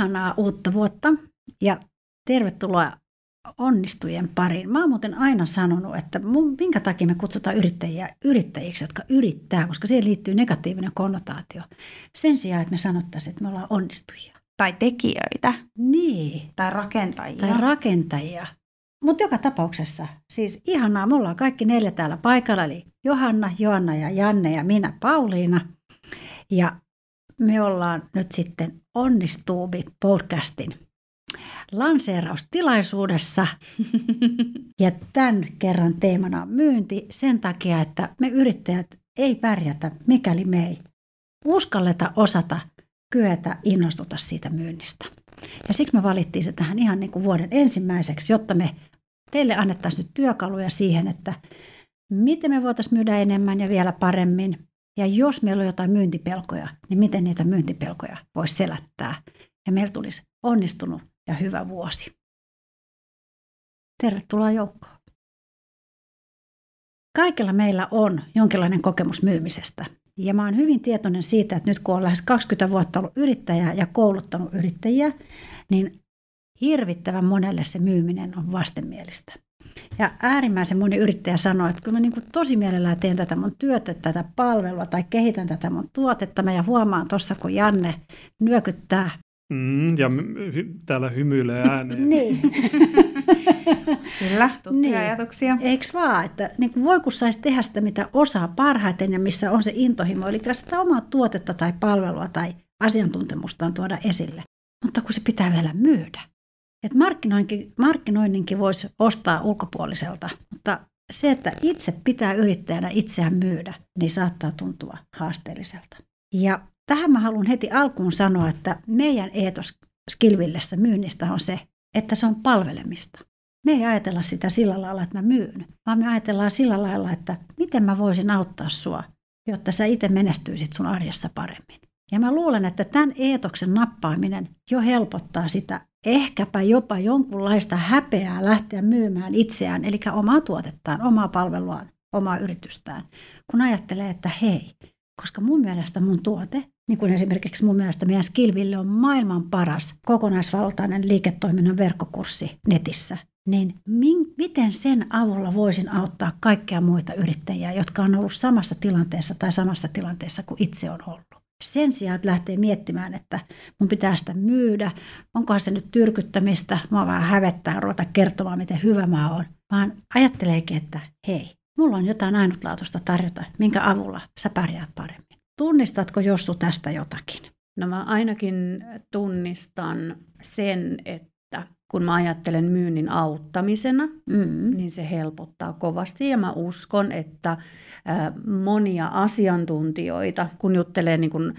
ihanaa uutta vuotta ja tervetuloa onnistujien pariin. Mä oon muuten aina sanonut, että mun, minkä takia me kutsutaan yrittäjiä yrittäjiksi, jotka yrittää, koska siihen liittyy negatiivinen konnotaatio. Sen sijaan, että me sanottaisiin, että me ollaan onnistujia. Tai tekijöitä. Niin. Tai rakentajia. Tai rakentajia. Mutta joka tapauksessa, siis ihanaa, me ollaan kaikki neljä täällä paikalla, eli Johanna, Joanna ja Janne ja minä Pauliina. Ja me ollaan nyt sitten Onnistuubi podcastin lanseeraustilaisuudessa. ja tämän kerran teemana on myynti sen takia, että me yrittäjät ei pärjätä, mikäli me ei uskalleta osata kyetä innostuta siitä myynnistä. Ja siksi me valittiin se tähän ihan niin kuin vuoden ensimmäiseksi, jotta me teille annettaisiin nyt työkaluja siihen, että miten me voitaisiin myydä enemmän ja vielä paremmin. Ja jos meillä on jotain myyntipelkoja, niin miten niitä myyntipelkoja voisi selättää. Ja meillä tulisi onnistunut ja hyvä vuosi. Tervetuloa joukkoon. Kaikilla meillä on jonkinlainen kokemus myymisestä. Ja mä oon hyvin tietoinen siitä, että nyt kun olen lähes 20 vuotta ollut yrittäjä ja kouluttanut yrittäjiä, niin hirvittävän monelle se myyminen on vastenmielistä. Ja äärimmäisen moni yrittäjä sanoo, että kyllä mä niin tosi mielellään teen tätä mun työtä, tätä palvelua tai kehitän tätä mun tuotetta. Mä ja huomaan tuossa, kun Janne nyökyttää Mm, ja hy- täällä hymyilee ääneen. niin. Kyllä, tuttuja niin. ajatuksia. Eikö vaan, että niin kuin voi kun saisi tehdä sitä, mitä osaa parhaiten ja missä on se intohimo, eli sitä omaa tuotetta tai palvelua tai asiantuntemustaan tuoda esille. Mutta kun se pitää vielä myydä. Et markkinoinnin, markkinoinninkin voisi ostaa ulkopuoliselta, mutta se, että itse pitää yrittäjänä itseään myydä, niin saattaa tuntua haasteelliselta. Ja tähän mä haluan heti alkuun sanoa, että meidän eetos Skilvillessä myynnistä on se, että se on palvelemista. Me ei ajatella sitä sillä lailla, että mä myyn, vaan me ajatellaan sillä lailla, että miten mä voisin auttaa sua, jotta sä itse menestyisit sun arjessa paremmin. Ja mä luulen, että tämän eetoksen nappaaminen jo helpottaa sitä ehkäpä jopa jonkunlaista häpeää lähteä myymään itseään, eli omaa tuotettaan, omaa palveluaan, omaa yritystään, kun ajattelee, että hei, koska mun mielestä mun tuote, niin kuin esimerkiksi mun mielestä meidän Skillville on maailman paras kokonaisvaltainen liiketoiminnan verkkokurssi netissä, niin min, miten sen avulla voisin auttaa kaikkia muita yrittäjiä, jotka on ollut samassa tilanteessa tai samassa tilanteessa kuin itse on ollut. Sen sijaan, että lähtee miettimään, että mun pitää sitä myydä, onkohan se nyt tyrkyttämistä, mua vähän hävettää ruveta kertomaan, miten hyvä mä oon, vaan ajatteleekin, että hei, mulla on jotain ainutlaatuista tarjota, minkä avulla sä pärjäät paremmin. Tunnistatko Jossu tästä jotakin? No mä ainakin tunnistan sen, että kun mä ajattelen myynnin auttamisena, mm. niin se helpottaa kovasti. Ja mä uskon, että monia asiantuntijoita, kun juttelee niin kun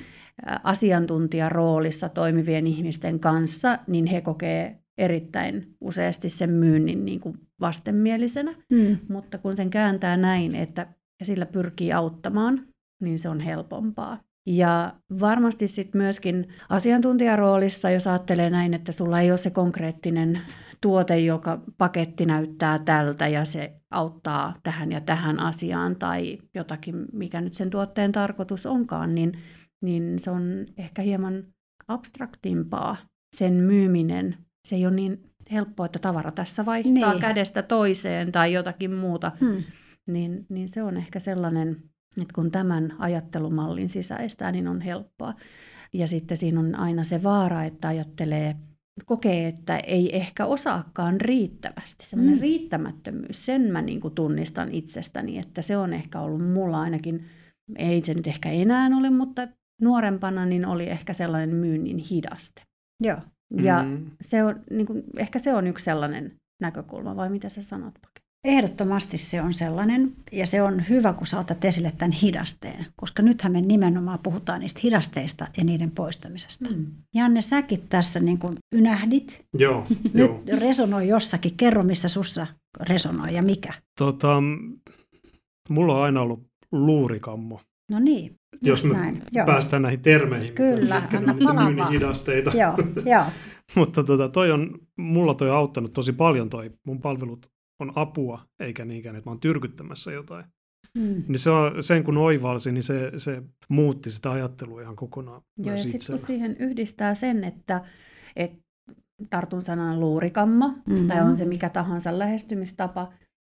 asiantuntijaroolissa toimivien ihmisten kanssa, niin he kokee erittäin useasti sen myynnin niin kuin vastenmielisenä. Mm. Mutta kun sen kääntää näin, että sillä pyrkii auttamaan, niin se on helpompaa. Ja varmasti sitten myöskin asiantuntijaroolissa, jos ajattelee näin, että sulla ei ole se konkreettinen tuote, joka paketti näyttää tältä ja se auttaa tähän ja tähän asiaan tai jotakin, mikä nyt sen tuotteen tarkoitus onkaan, niin, niin se on ehkä hieman abstraktimpaa sen myyminen. Se ei ole niin helppoa, että tavara tässä vaihtaa niin. kädestä toiseen tai jotakin muuta. Hmm. Niin, niin se on ehkä sellainen että kun tämän ajattelumallin sisäistää, niin on helppoa. Ja sitten siinä on aina se vaara, että ajattelee, kokee, että ei ehkä osaakaan riittävästi. Sellainen mm. riittämättömyys, sen mä niin kuin tunnistan itsestäni, että se on ehkä ollut mulla ainakin, ei se nyt ehkä enää ole, mutta nuorempana niin oli ehkä sellainen myynnin hidaste. Joo. Ja mm. se on, niin kuin, ehkä se on yksi sellainen näkökulma, vai mitä sä sanot? Ehdottomasti se on sellainen, ja se on hyvä, kun sä otat esille tämän hidasteen, koska nythän me nimenomaan puhutaan niistä hidasteista ja niiden poistamisesta. Mm. Janne, säkin tässä niin kuin ynähdit. Joo, Nyt joo. resonoi jossakin. Kerro, missä sussa resonoi ja mikä. Tota, mulla on aina ollut luurikammo. No niin. Jos me näin. päästään näihin termeihin, Kyllä, mitkä anna on niitä hidasteita. joo, joo. Mutta tota, toi on, mulla toi on auttanut tosi paljon toi mun palvelut on apua, eikä niinkään, että mä oon tyrkyttämässä jotain. Mm. Niin se on, sen kun oivalsi, niin se, se muutti sitä ajattelua ihan kokonaan Joo, ja sitten kun siihen yhdistää sen, että että tartun sanan luurikammo, mm-hmm. tai on se mikä tahansa lähestymistapa,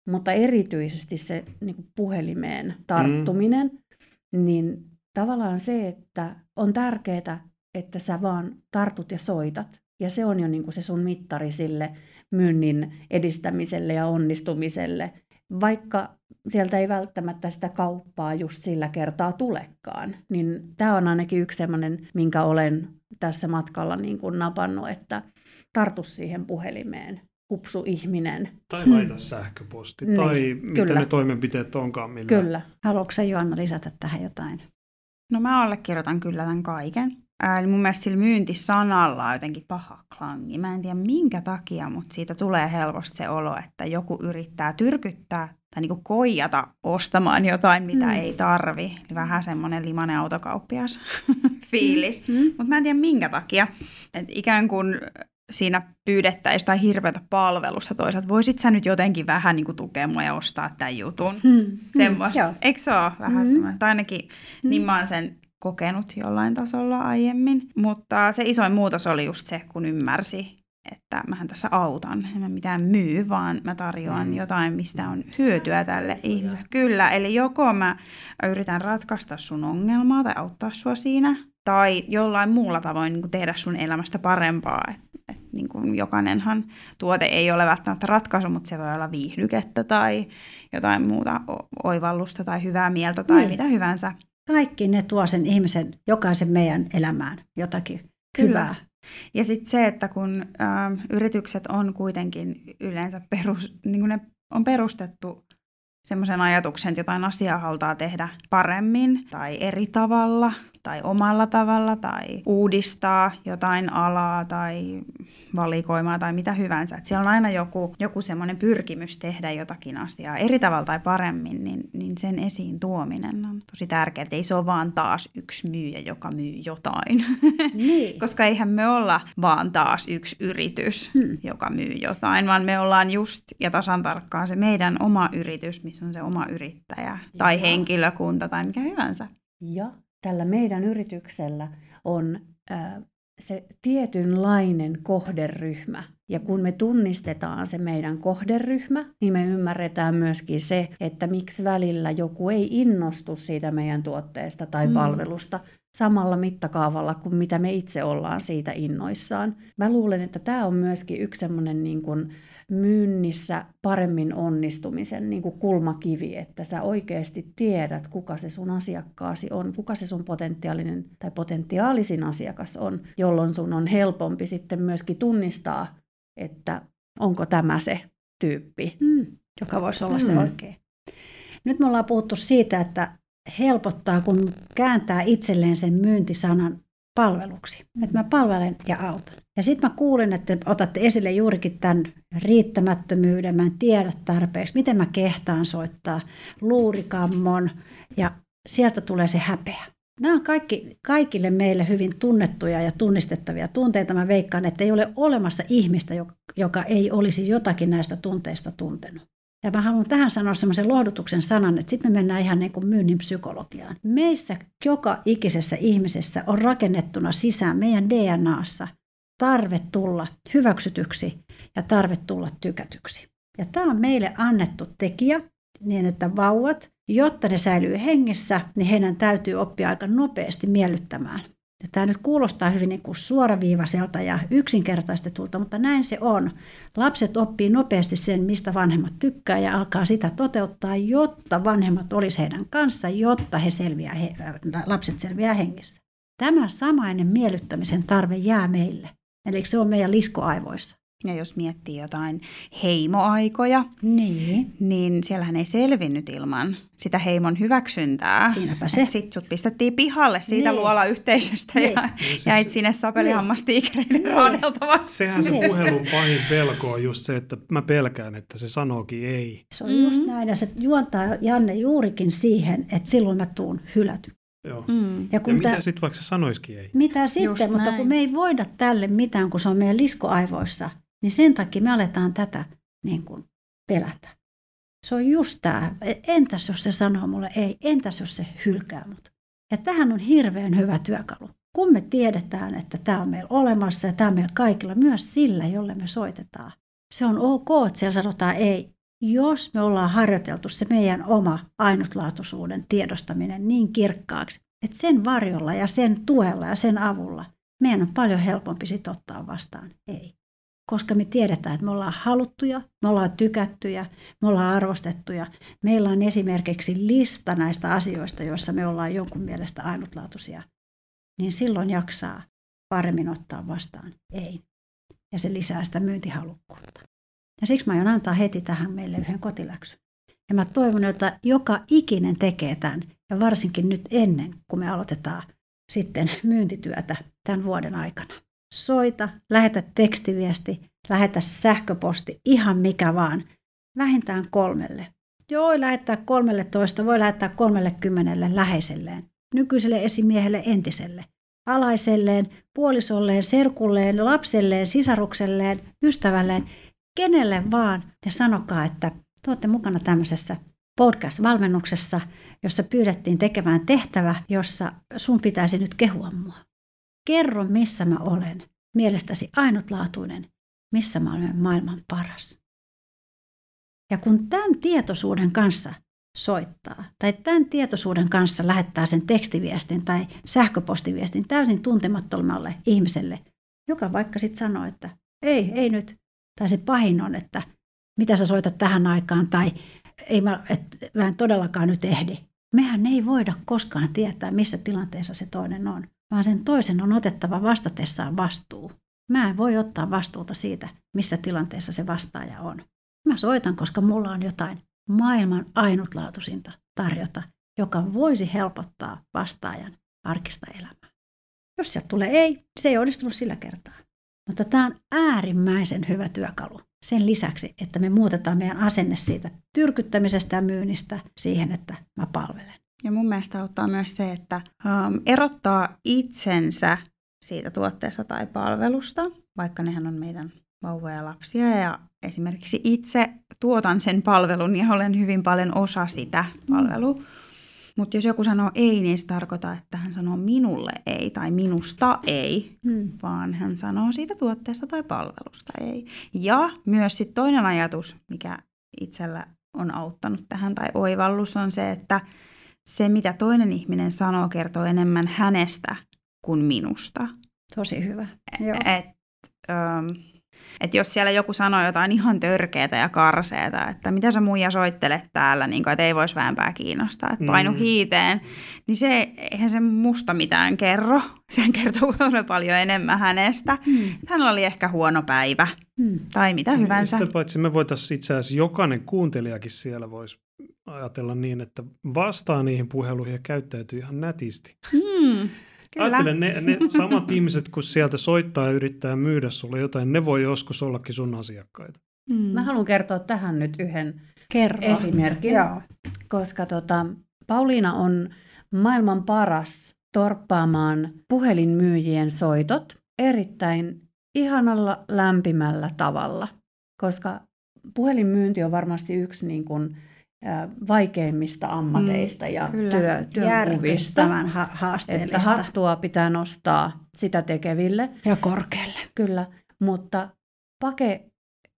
mutta erityisesti se niin kuin puhelimeen tarttuminen, mm. niin tavallaan se, että on tärkeää, että sä vaan tartut ja soitat. Ja se on jo niin kuin se sun mittari sille myynnin edistämiselle ja onnistumiselle, vaikka sieltä ei välttämättä sitä kauppaa just sillä kertaa tulekaan. Niin tämä on ainakin yksi sellainen, minkä olen tässä matkalla niin kuin napannut, että tartu siihen puhelimeen, kupsu ihminen. Tai laita hmm. sähköposti, niin, tai mitä kyllä. ne toimenpiteet onkaan. Millä... Kyllä. Haluatko sä Joanna lisätä tähän jotain? No mä allekirjoitan kyllä tämän kaiken. Eli mun mielestä sillä myyntisanalla on jotenkin paha klangi. Mä en tiedä minkä takia, mutta siitä tulee helposti se olo, että joku yrittää tyrkyttää tai niinku koijata ostamaan jotain, mitä mm. ei tarvi. Eli vähän semmoinen limanen autokauppias fiilis. Mm. Mm. Mutta mä en tiedä minkä takia. Et ikään kuin siinä pyydettäisiin tai hirveätä palvelusta toisaalta. Voisit sä nyt jotenkin vähän niin kuin tukea mua ja ostaa tämän jutun? Hmm. Semmoista. Hmm, Eikö se ole vähän hmm. semmoinen? Tai ainakin hmm. niin mä oon sen kokenut jollain tasolla aiemmin. Mutta se isoin muutos oli just se, kun ymmärsi, että mähän tässä autan. En mä mitään myy, vaan mä tarjoan mm. jotain, mistä on hyötyä tälle ihmiselle. Kyllä, eli joko mä yritän ratkaista sun ongelmaa tai auttaa sua siinä, tai jollain muulla tavoin niin tehdä sun elämästä parempaa. Et, et, niin kuin jokainenhan tuote ei ole välttämättä ratkaisu, mutta se voi olla viihdykettä tai jotain muuta oivallusta tai hyvää mieltä tai niin. mitä hyvänsä. Kaikki ne tuo sen ihmisen, jokaisen meidän elämään jotakin Kyllä. hyvää. Ja sitten se, että kun ö, yritykset on kuitenkin yleensä perus, niin kuin ne on perustettu semmoisen ajatuksen, että jotain asiaa halutaan tehdä paremmin tai eri tavalla tai omalla tavalla tai uudistaa jotain alaa tai valikoimaa tai mitä hyvänsä. Että siellä on aina joku, joku semmoinen pyrkimys tehdä jotakin asiaa eri tavalla tai paremmin, niin, niin sen esiin tuominen on tosi tärkeää. Ei se ole vaan taas yksi myyjä, joka myy jotain. Niin. Koska eihän me olla vaan taas yksi yritys, hmm. joka myy jotain, vaan me ollaan just ja tasan tarkkaan se meidän oma yritys, missä on se oma yrittäjä tai ja. henkilökunta tai mikä hyvänsä. Ja tällä meidän yrityksellä on se tietynlainen kohderyhmä. Ja kun me tunnistetaan se meidän kohderyhmä, niin me ymmärretään myöskin se, että miksi välillä joku ei innostu siitä meidän tuotteesta tai mm. palvelusta samalla mittakaavalla kuin mitä me itse ollaan siitä innoissaan. Mä luulen, että tämä on myöskin yksi semmoinen niin kuin myynnissä paremmin onnistumisen niin kuin kulmakivi, että sä oikeasti tiedät, kuka se sun asiakkaasi on, kuka se sun potentiaalinen tai potentiaalisin asiakas on, jolloin sun on helpompi sitten myöskin tunnistaa, että onko tämä se tyyppi. Mm, joka voisi olla mm. se oikein. Nyt me ollaan puhuttu siitä, että helpottaa, kun kääntää itselleen sen myyntisanan palveluksi. Että mä palvelen ja autan. Ja sitten mä kuulin, että otatte esille juurikin tämän riittämättömyyden, mä en tiedä tarpeeksi, miten mä kehtaan soittaa luurikammon ja sieltä tulee se häpeä. Nämä on kaikki, kaikille meille hyvin tunnettuja ja tunnistettavia tunteita. Mä veikkaan, että ei ole olemassa ihmistä, joka ei olisi jotakin näistä tunteista tuntenut. Ja mä haluan tähän sanoa semmoisen lohdutuksen sanan, että sitten me mennään ihan niin kuin myynnin psykologiaan. Meissä joka ikisessä ihmisessä on rakennettuna sisään meidän DNAssa tarve tulla hyväksytyksi ja tarve tulla tykätyksi. Ja tämä on meille annettu tekijä niin, että vauvat, jotta ne säilyy hengissä, niin heidän täytyy oppia aika nopeasti miellyttämään ja tämä nyt kuulostaa hyvin niin kuin suoraviivaiselta ja yksinkertaistetulta, mutta näin se on. Lapset oppii nopeasti sen, mistä vanhemmat tykkää ja alkaa sitä toteuttaa, jotta vanhemmat olisi heidän kanssa, jotta he selviää, he, lapset selviää hengissä. Tämä samainen miellyttämisen tarve jää meille. Eli se on meidän liskoaivoissa. Ja jos miettii jotain heimoaikoja, niin, niin siellähän ei selvinnyt ilman sitä heimon hyväksyntää. Siinäpä se. Sitten sut pistettiin pihalle siitä niin. luolayhteisöstä niin. ja niin siis, jäit sinne sapelihammastiikereiden niin. raadeltavaksi. Sehän se niin. puhelun pahin pelko on just se, että mä pelkään, että se sanookin ei. Se on mm-hmm. just näin ja se juontaa Janne juurikin siihen, että silloin mä tuun hyläty. Joo. Mm. Ja, kun ja mitä sitten vaikka se sanoisikin ei? Mitä sitten, Just mutta näin. kun me ei voida tälle mitään, kun se on meidän liskoaivoissa, niin sen takia me aletaan tätä niin kuin pelätä. Se on just tämä, entäs jos se sanoo mulle ei, entäs jos se hylkää mut. Ja tähän on hirveän hyvä työkalu. kun me tiedetään, että tämä on meillä olemassa ja tämä on meillä kaikilla, myös sillä, jolle me soitetaan. Se on ok, että siellä sanotaan ei, jos me ollaan harjoiteltu se meidän oma ainutlaatuisuuden tiedostaminen niin kirkkaaksi, että sen varjolla ja sen tuella ja sen avulla meidän on paljon helpompi sit ottaa vastaan ei. Koska me tiedetään, että me ollaan haluttuja, me ollaan tykättyjä, me ollaan arvostettuja. Meillä on esimerkiksi lista näistä asioista, joissa me ollaan jonkun mielestä ainutlaatuisia. Niin silloin jaksaa paremmin ottaa vastaan ei. Ja se lisää sitä myyntihalukkuutta. Ja siksi mä aion antaa heti tähän meille yhden kotiläksyn. Ja mä toivon, että joka ikinen tekee tämän, ja varsinkin nyt ennen kuin me aloitetaan sitten myyntityötä tämän vuoden aikana. Soita, lähetä tekstiviesti, lähetä sähköposti, ihan mikä vaan, vähintään kolmelle. Joo, lähettää kolmelle toista, voi lähettää kolmelle kymmenelle läheiselleen, nykyiselle esimiehelle entiselle, alaiselleen, puolisolleen, serkulleen, lapselleen, sisarukselleen, ystävälleen, kenelle vaan. Ja sanokaa, että te olette mukana tämmöisessä podcast-valmennuksessa, jossa pyydettiin tekemään tehtävä, jossa sun pitäisi nyt kehua mua. Kerro, missä mä olen, mielestäsi ainutlaatuinen, missä mä olen maailman paras. Ja kun tämän tietoisuuden kanssa soittaa, tai tämän tietoisuuden kanssa lähettää sen tekstiviestin tai sähköpostiviestin täysin tuntemattomalle ihmiselle, joka vaikka sitten sanoo, että ei, ei nyt, tai se pahin on, että mitä sä soitat tähän aikaan, tai ei mä, et, mä en todellakaan nyt ehdi. Mehän ei voida koskaan tietää, missä tilanteessa se toinen on, vaan sen toisen on otettava vastatessaan vastuu. Mä en voi ottaa vastuuta siitä, missä tilanteessa se vastaaja on. Mä soitan, koska mulla on jotain maailman ainutlaatuisinta tarjota, joka voisi helpottaa vastaajan arkista elämää. Jos sieltä tulee ei, se ei onnistunut sillä kertaa. Mutta tämä on äärimmäisen hyvä työkalu sen lisäksi, että me muutetaan meidän asenne siitä tyrkyttämisestä ja myynnistä siihen, että mä palvelen. Ja mun mielestä auttaa myös se, että um, erottaa itsensä siitä tuotteesta tai palvelusta, vaikka nehän on meidän vauvoja ja lapsia. Ja esimerkiksi itse tuotan sen palvelun ja olen hyvin paljon osa sitä palvelua. Mm. Mutta jos joku sanoo ei, niin se tarkoittaa, että hän sanoo minulle ei tai minusta ei, hmm. vaan hän sanoo siitä tuotteesta tai palvelusta ei. Ja myös sitten toinen ajatus, mikä itsellä on auttanut tähän tai oivallus on se, että se mitä toinen ihminen sanoo kertoo enemmän hänestä kuin minusta. Tosi hyvä. Joo. Et, ähm, että jos siellä joku sanoo jotain ihan törkeätä ja karseeta, että mitä sä muija soittelet täällä, niin kuin, että ei voisi vähempää kiinnostaa, että painu mm. hiiteen, niin se, eihän se musta mitään kerro. Sehän kertoo paljon enemmän hänestä. Mm. Hänellä oli ehkä huono päivä mm. tai mitä hyvänsä. Sitä paitsi me voitaisiin itse asiassa jokainen kuuntelijakin siellä voisi ajatella niin, että vastaa niihin puheluihin ja käyttäytyy ihan nätisti. Mm. Kyllä. Ajattelen, ne, ne samat ihmiset, kun sieltä soittaa ja yrittää myydä sulle jotain, ne voi joskus ollakin sun asiakkaita. Mm. Mä haluan kertoa tähän nyt yhden Kerro. esimerkin, Joo. koska tota, Pauliina on maailman paras torppaamaan puhelinmyyjien soitot erittäin ihanalla, lämpimällä tavalla, koska puhelinmyynti on varmasti yksi niin kuin, vaikeimmista ammateista mm, ja työ, työnkuvista. Ha- haasteellista. Että hattua pitää nostaa sitä tekeville. Ja korkealle. Kyllä, mutta Pake,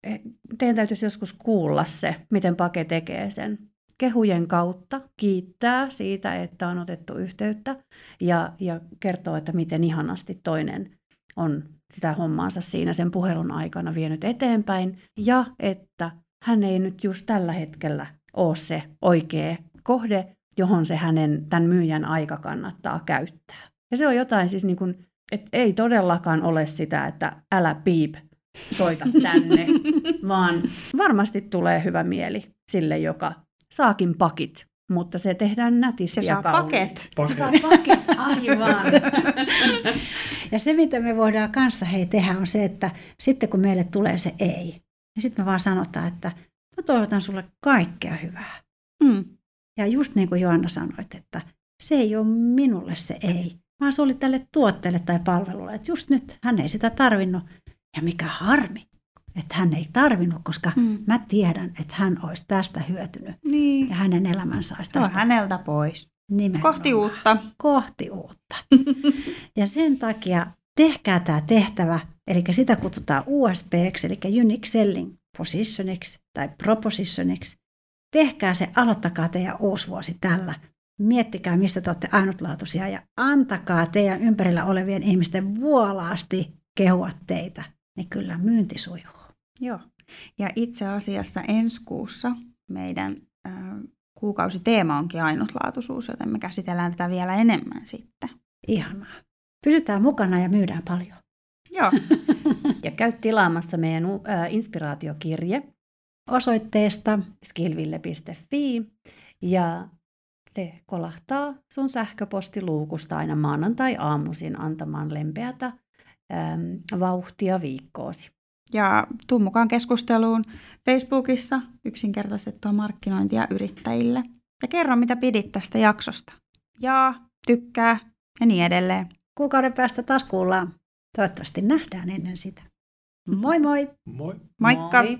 e, teidän täytyisi joskus kuulla se, miten Pake tekee sen. Kehujen kautta kiittää siitä, että on otettu yhteyttä ja, ja kertoo, että miten ihanasti toinen on sitä hommaansa siinä sen puhelun aikana vienyt eteenpäin ja että hän ei nyt just tällä hetkellä ole se oikea kohde, johon se hänen tämän myyjän aika kannattaa käyttää. Ja se on jotain siis niin kuin, että ei todellakaan ole sitä, että älä piip, soita tänne, vaan varmasti tulee hyvä mieli sille, joka saakin pakit, mutta se tehdään nätisti se ja saa paket. Se saa paket, aivan. ja se, mitä me voidaan kanssa hei tehdä, on se, että sitten kun meille tulee se ei, niin sitten me vaan sanotaan, että Mä toivotan sulle kaikkea hyvää. Mm. Ja just niin kuin Joanna sanoit, että se ei ole minulle se ei, vaan se oli tälle tuotteelle tai palvelulle. Että just nyt hän ei sitä tarvinnut. Ja mikä harmi, että hän ei tarvinnut, koska mm. mä tiedän, että hän olisi tästä hyötynyt. Niin. Ja hänen elämänsä olisi tästä. häneltä pois. Nimenomaan. Kohti uutta. Kohti uutta. ja sen takia tehkää tämä tehtävä, eli sitä kutsutaan USB, eli Unique Selling Positioniksi tai Propositioniksi. Tehkää se, aloittakaa teidän uusi vuosi tällä. Miettikää, mistä te olette ainutlaatuisia ja antakaa teidän ympärillä olevien ihmisten vuolaasti kehua teitä, niin kyllä myynti sujuu. Joo. Ja itse asiassa ensi kuussa meidän äh, kuukausiteema onkin ainutlaatuisuus, joten me käsitellään tätä vielä enemmän sitten. Ihanaa. Pysytään mukana ja myydään paljon. Joo. käy tilaamassa meidän inspiraatiokirje osoitteesta skillville.fi ja se kolahtaa sun sähköpostiluukusta aina maanantai-aamuisin antamaan lempeätä ähm, vauhtia viikkoosi. Ja tuu mukaan keskusteluun Facebookissa yksinkertaistettua markkinointia yrittäjille. Ja kerro, mitä pidit tästä jaksosta. Ja tykkää ja niin edelleen. Kuukauden päästä taas kuullaan. Toivottavasti nähdään ennen sitä. Moi moi! Moi! Moikka! Moi.